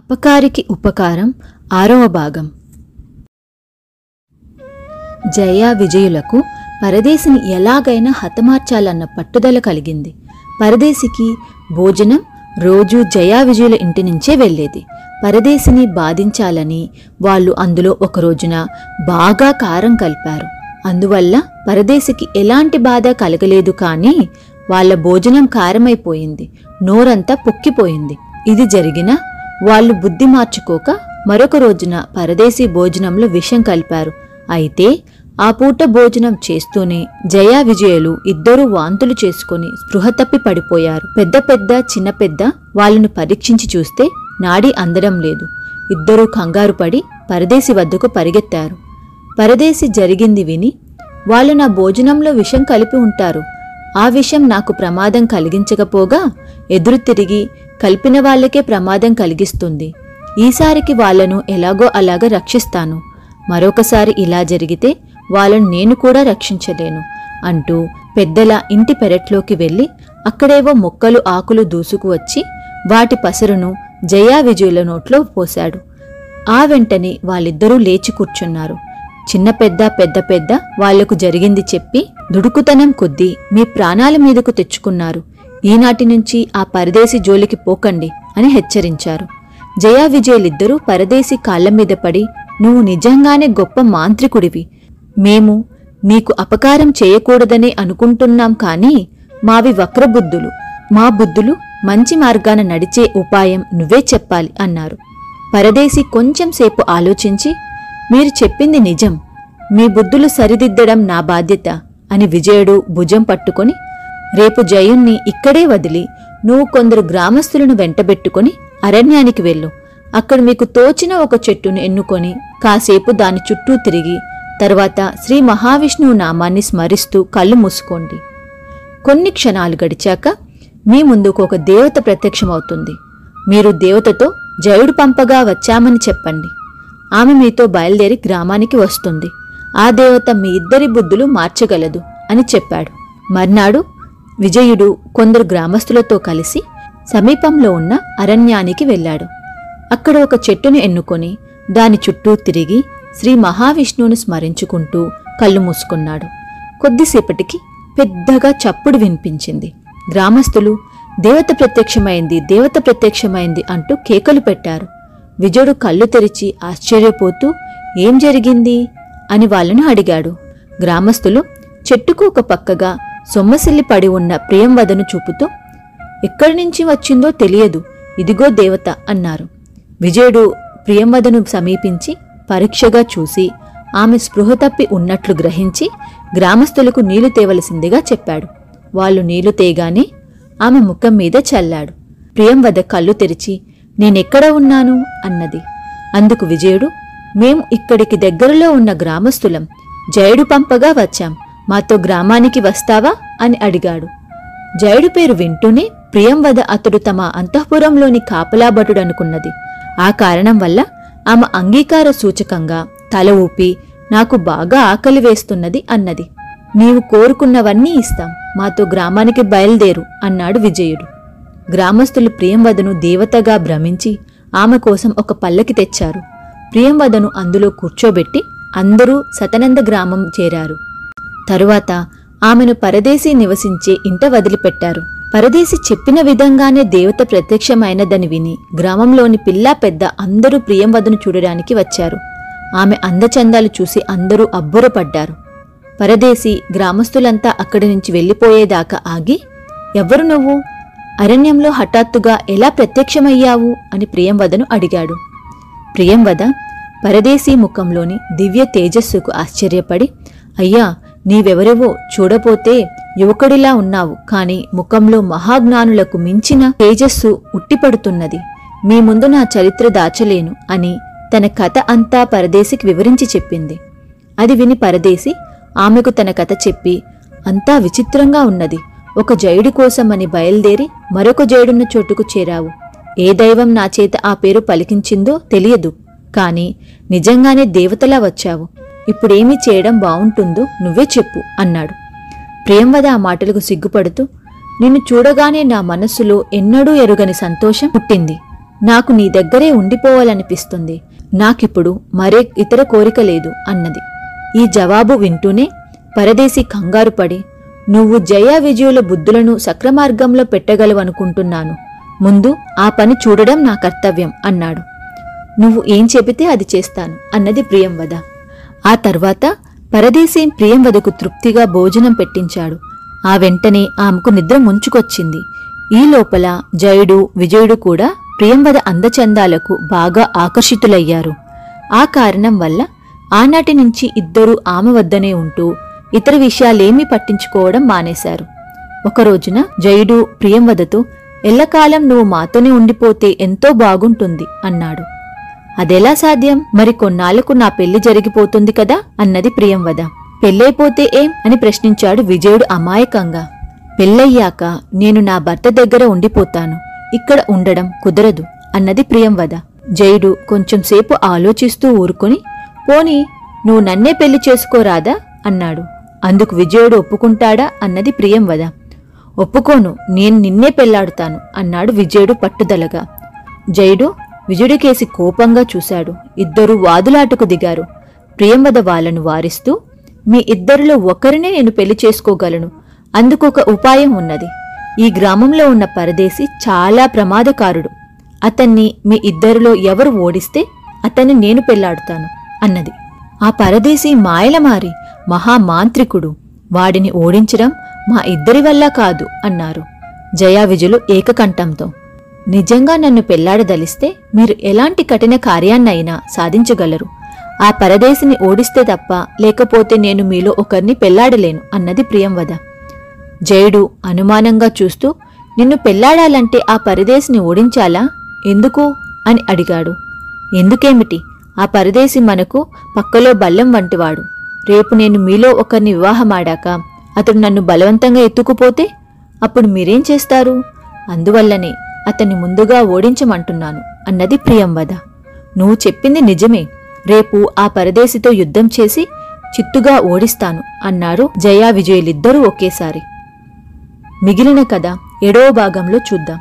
అపకారికి ఉపకారం ఆరవ భాగం. జయ విజయులకు పరదేశిని ఎలాగైనా హతమార్చాలన్న పట్టుదల కలిగింది. పరదేశికి భోజనం రోజు జయా విజయుల ఇంటి నుంచే వెళ్ళేది. పరదేశిని బాధించాలని వాళ్ళు అందులో ఒక రోజున బాగా కారం కలిపారు. అందువల్ల పరదేశికి ఎలాంటి బాధ కలగలేదు కానీ వాళ్ళ భోజనం కారమైపోయింది. నోరంతా పొక్కిపోయింది. ఇది జరిగినా వాళ్ళు బుద్ధి మార్చుకోక మరొక రోజున పరదేశీ భోజనంలో విషం కలిపారు. అయితే ఆ పూట భోజనం చేస్తూనే జయా విజయులు ఇద్దరూ వాంతులు చేసుకుని స్పృహ తప్పి పడిపోయారు. పెద్ద పెద్ద చిన్న పెద్ద వాళ్ళను పరీక్షించి చూస్తే నాడి అందడం లేదు. ఇద్దరూ కంగారు పడి పరదేశి వద్దకు పరిగెత్తారు. పరదేశి జరిగింది విని వాళ్ళు నా భోజనంలో విషం కలిపి ఉంటారు. ఆ విషం నాకు ప్రమాదం కలిగించకపోగా ఎదురు తిరిగి కలిపిన వాళ్ళకే ప్రమాదం కలిగిస్తుంది. ఈసారికి వాళ్ళను ఎలాగో అలాగ రక్షిస్తాను. మరొకసారి ఇలా జరిగితే వాళ్ళను నేను కూడా రక్షించలేను అంటూ పెద్దల ఇంటి పెరట్లోకి వెళ్ళి అక్కడేవో మొక్కలు ఆకులు దూసుకు వచ్చి వాటి పసరును జయా విజయుల నోట్లో పోశాడు. ఆ వెంటనే వాళ్ళిద్దరూ లేచి కూర్చున్నారు. చిన్న పెద్ద పెద్ద పెద్ద వాళ్ళకు జరిగింది చెప్పి దుడుకుతనం కొద్దీ మీ ప్రాణాల మీదకు తెచ్చుకున్నారు. ఈనాటి నుంచి ఆ పరదేశి జోలికి పోకండి అని హెచ్చరించారు. జయా విజయలిద్దరూ పరదేశి కాళ్ళ మీద పడి నువ్వు నిజంగానే గొప్ప మాంత్రికుడివి. మేము నీకు అపకారం చేయకూడదనే అనుకుంటున్నాం కానీ మావి వక్రబుద్ధులు. మా బుద్ధులు మంచి మార్గాన నడిచే ఉపాయం నువ్వే చెప్పాలి అన్నారు. పరదేశి కొంచెం సేపు ఆలోచించి మీరు చెప్పింది నిజం. మీ బుద్ధులు సరిదిద్దడం నా బాధ్యత అని విజయుడు భుజం పట్టుకొని రేపు జయుణ్ణి ఇక్కడే వదిలి నువ్వు కొందరు గ్రామస్తులను వెంటబెట్టుకొని అరణ్యానికి వెళ్ళు. అక్కడ మీకు తోచిన ఒక చెట్టును ఎన్నుకొని కాసేపు దాని చుట్టూ తిరిగి తర్వాత శ్రీ మహావిష్ణువు నామాన్ని స్మరిస్తూ కళ్ళు మూసుకోండి. కొన్ని క్షణాలు గడిచాక మీ ముందుకు ఒక దేవత ప్రత్యక్షమవుతుంది. మీరు దేవతతో జయుడు పంపగా వచ్చామని చెప్పండి. ఆమె మీతో బయలుదేరి గ్రామానికి వస్తుంది. ఆ దేవత మీ ఇద్దరి బుద్ధులు మార్చగలదు అని చెప్పాడు. మర్నాడు విజయుడు కొందరు గ్రామస్తులతో కలిసి సమీపంలో ఉన్న అరణ్యానికి వెళ్ళాడు. అక్కడ ఒక చెట్టును ఎన్నుకొని దాని చుట్టూ తిరిగి శ్రీ మహావిష్ణువును స్మరించుకుంటూ కళ్ళు మూసుకున్నాడు. కొద్దిసేపటికి పెద్దగా చప్పుడు వినిపించింది. గ్రామస్తులు దేవత ప్రత్యక్షమైంది దేవత ప్రత్యక్షమైంది అంటూ కేకలు పెట్టారు. విజయుడు కళ్ళు తెరిచి ఆశ్చర్యపోతూ ఏం జరిగింది? అని వాళ్ళను అడిగాడు. గ్రామస్తులు చెట్టుకు ఒక పక్కగా సొమ్మసిల్లి పడి ఉన్న ప్రియంవదను చూపుతూ ఎక్కడి నుంచి వచ్చిందో తెలియదు. ఇదిగో దేవత అన్నారు. విజయుడు ప్రియంవదను సమీపించి పరీక్షగా చూసి ఆమె స్పృహ తప్పి ఉన్నట్లు గ్రహించి గ్రామస్తులకు నీళ్ళు తేవలసిందిగా చెప్పాడు. వాళ్ళు నీళ్ళు తేగానే ఆమె ముఖం మీద చల్లాడు. ప్రియంవద కళ్ళు తెరిచి నేనెక్కడ ఉన్నాను? అన్నది. అందుకు విజయుడు మేం ఇక్కడికి దగ్గరలో ఉన్న గ్రామస్తులం జయుడు పంపగా వచ్చాం. మాతో గ్రామానికి వస్తావా? అని అడిగాడు. జయుడు పేరు వింటూనే ప్రియంవద అతడు తమ అంతఃపురంలోని కాపలాభటుడనుకున్నది. ఆ కారణం వల్ల ఆమె అంగీకార సూచకంగా తల ఊపి నాకు బాగా ఆకలి వేస్తున్నది అన్నది. నీవు కోరుకున్నవన్నీ ఇస్తాం. మాతో గ్రామానికి బయలుదేరు అన్నాడు విజయుడు. గ్రామస్తులు ప్రియంవదను దేవతగా భ్రమించి ఆమె కోసం ఒక పల్లకి తెచ్చారు. ప్రియంవదను అందులో కూర్చోబెట్టి అందరూ సతనంద గ్రామం చేరారు. తరువాత ఆమెను పరదేశీ నివసించే ఇంట వదిలిపెట్టారు. పరదేశి చెప్పిన విధంగానే దేవత ప్రత్యక్షమైనదని విని గ్రామంలోని పిల్లా పెద్ద అందరూ ప్రియంవదను చూడడానికి వచ్చారు. ఆమె అందచందాలు చూసి అందరూ అబ్బురపడ్డారు. పరదేశి గ్రామస్తులంతా అక్కడి నుంచి వెళ్ళిపోయేదాకా ఆగి ఎవరు నువ్వు? అరణ్యంలో హఠాత్తుగా ఎలా ప్రత్యక్షమయ్యావు అని ప్రియంవదను అడిగాడు. ప్రియంవద పరదేశీ ముఖంలోని దివ్య తేజస్సుకు ఆశ్చర్యపడి అయ్యా నీవెవరెవో చూడపోతే యువకుడిలా ఉన్నావు కాని ముఖంలో మహాజ్ఞానులకు మించిన తేజస్సు ఉట్టిపడుతున్నది. మీ ముందు నా చరిత్ర దాచలేను అని తన కథ అంతా పరదేశికి వివరించి చెప్పింది. అది విని పరదేశి ఆమెకు తన కథ చెప్పి అంతా విచిత్రంగా ఉన్నది. ఒక జయుడి కోసమని బయలుదేరి మరొక జయుడున్న చోటుకు చేరావు. ఏ దైవం నా చేత ఆ పేరు పలికించిందో తెలియదు కాని నిజంగానే దేవతలా వచ్చావు. ఇప్పుడేమి చేయడం బావుంటుందో నువ్వే చెప్పు అన్నాడు. ప్రియంవద ఆ మాటలకు సిగ్గుపడుతూ నిన్ను చూడగానే నా మనస్సులో ఎన్నడూ ఎరుగని సంతోషం పుట్టింది. నాకు నీ దగ్గరే ఉండిపోవాలనిపిస్తుంది. నాకిప్పుడు మరే ఇతర కోరిక లేదు అన్నది. ఈ జవాబు వింటూనే పరదేశి కంగారు పడి నువ్వు జయ విజయుల బుద్ధులను సక్రమార్గంలో పెట్టగలవనుకుంటున్నాను ముందు ఆ పని చూడడం నా కర్తవ్యం అన్నాడు. నువ్వు ఏం చెబితే అది చేస్తాను అన్నది ప్రియంవద. ఆ తర్వాత పరదేశీ ప్రియంవదకు తృప్తిగా భోజనం పెట్టించాడు. ఆ వెంటనే ఆమెకు నిద్ర ముంచుకొచ్చింది. ఈ లోపల జయుడు విజయుడు కూడా ప్రియంవద అందచందాలకు బాగా ఆకర్షితులయ్యారు. ఆ కారణం వల్ల ఆనాటి నుంచి ఇద్దరూ ఆమె వద్దనే ఉంటూ ఇతర విషయాలేమీ పట్టించుకోవడం మానేశారు. ఒకరోజున జయుడు ప్రియంవదతో ఎల్లకాలం నువ్వు మాతోనే ఉండిపోతే ఎంతో బాగుంటుంది అన్నాడు. అదెలా సాధ్యం? మరి కొన్నాళ్ళకు నా పెళ్ళి జరిగిపోతుంది కదా? అన్నది ప్రియంవద. పెళ్ళైపోతే ఏం? అని ప్రశ్నించాడు విజయుడు అమాయకంగా. పెళ్ళయ్యాక నేను నా భర్త దగ్గర ఉండిపోతాను. ఇక్కడ ఉండడం కుదరదు అన్నది ప్రియంవద. జయుడు కొంచెం సేపు ఆలోచిస్తూ ఊరుకొని పోనీ నువ్వు నన్నే పెళ్ళి చేసుకోరాదా? అన్నాడు. అందుకు విజయుడు ఒప్పుకుంటాడా అన్నది ప్రియంవద ఒప్పుకోను నేను నిన్నే పెళ్ళాడుతాను అన్నాడు విజయుడు పట్టుదలగా. జయుడు విజయుడికేసి కోపంగా చూశాడు. ఇద్దరూ వాదులాటకు దిగారు. ప్రియంవద వాళ్ళను వారిస్తూ మీ ఇద్దరిలో ఒకరినే నేను పెళ్ళి చేసుకోగలను. అందుకొక ఉపాయం ఉన్నది. ఈ గ్రామంలో ఉన్న పరదేశి చాలా ప్రమాదకారుడు. అతన్ని మీ ఇద్దరిలో ఎవరు ఓడిస్తే అతన్ని నేను పెళ్ళాడుతాను అన్నది. ఆ పరదేశి మాయలమారి మహామాంత్రికుడు. వాడిని ఓడించడం మా ఇద్దరి వల్ల కాదు అన్నారు. జయావిజులు ఏకకంఠంతో. నిజంగా నన్ను పెళ్ళాడదలిస్తే మీరు ఎలాంటి కఠిన కార్యాన్నైనా సాధించగలరు. ఆ పరదేశిని ఓడిస్తే తప్ప లేకపోతే నేను మీలో ఒకరిని పెళ్ళాడలేను అన్నది ప్రియంవద. జయుడు అనుమానంగా చూస్తూ నిన్ను పెళ్ళాడాలంటే ఆ పరదేశిని ఓడించాలా? ఎందుకు? అని అడిగాడు. ఎందుకేమిటి? ఆ పరదేశి మనకు పక్కలో బల్లం వంటివాడు. రేపు నేను మీలో ఒకరిని వివాహమాడాక అతడు నన్ను బలవంతంగా ఎత్తుకుపోతే అప్పుడు మీరేం చేస్తారు? అందువల్లనే అతన్ని ముందుగా ఓడించమంటున్నాను అన్నది ప్రియంవద. నువ్వు చెప్పింది నిజమే. రేపు ఆ పరదేశితో యుద్ధం చేసి చిత్తుగా ఓడిస్తాను అన్నారు జయా విజయులిద్దరూ ఒకేసారి. మిగిలిన కథ ఏడవ భాగంలో చూద్దాం.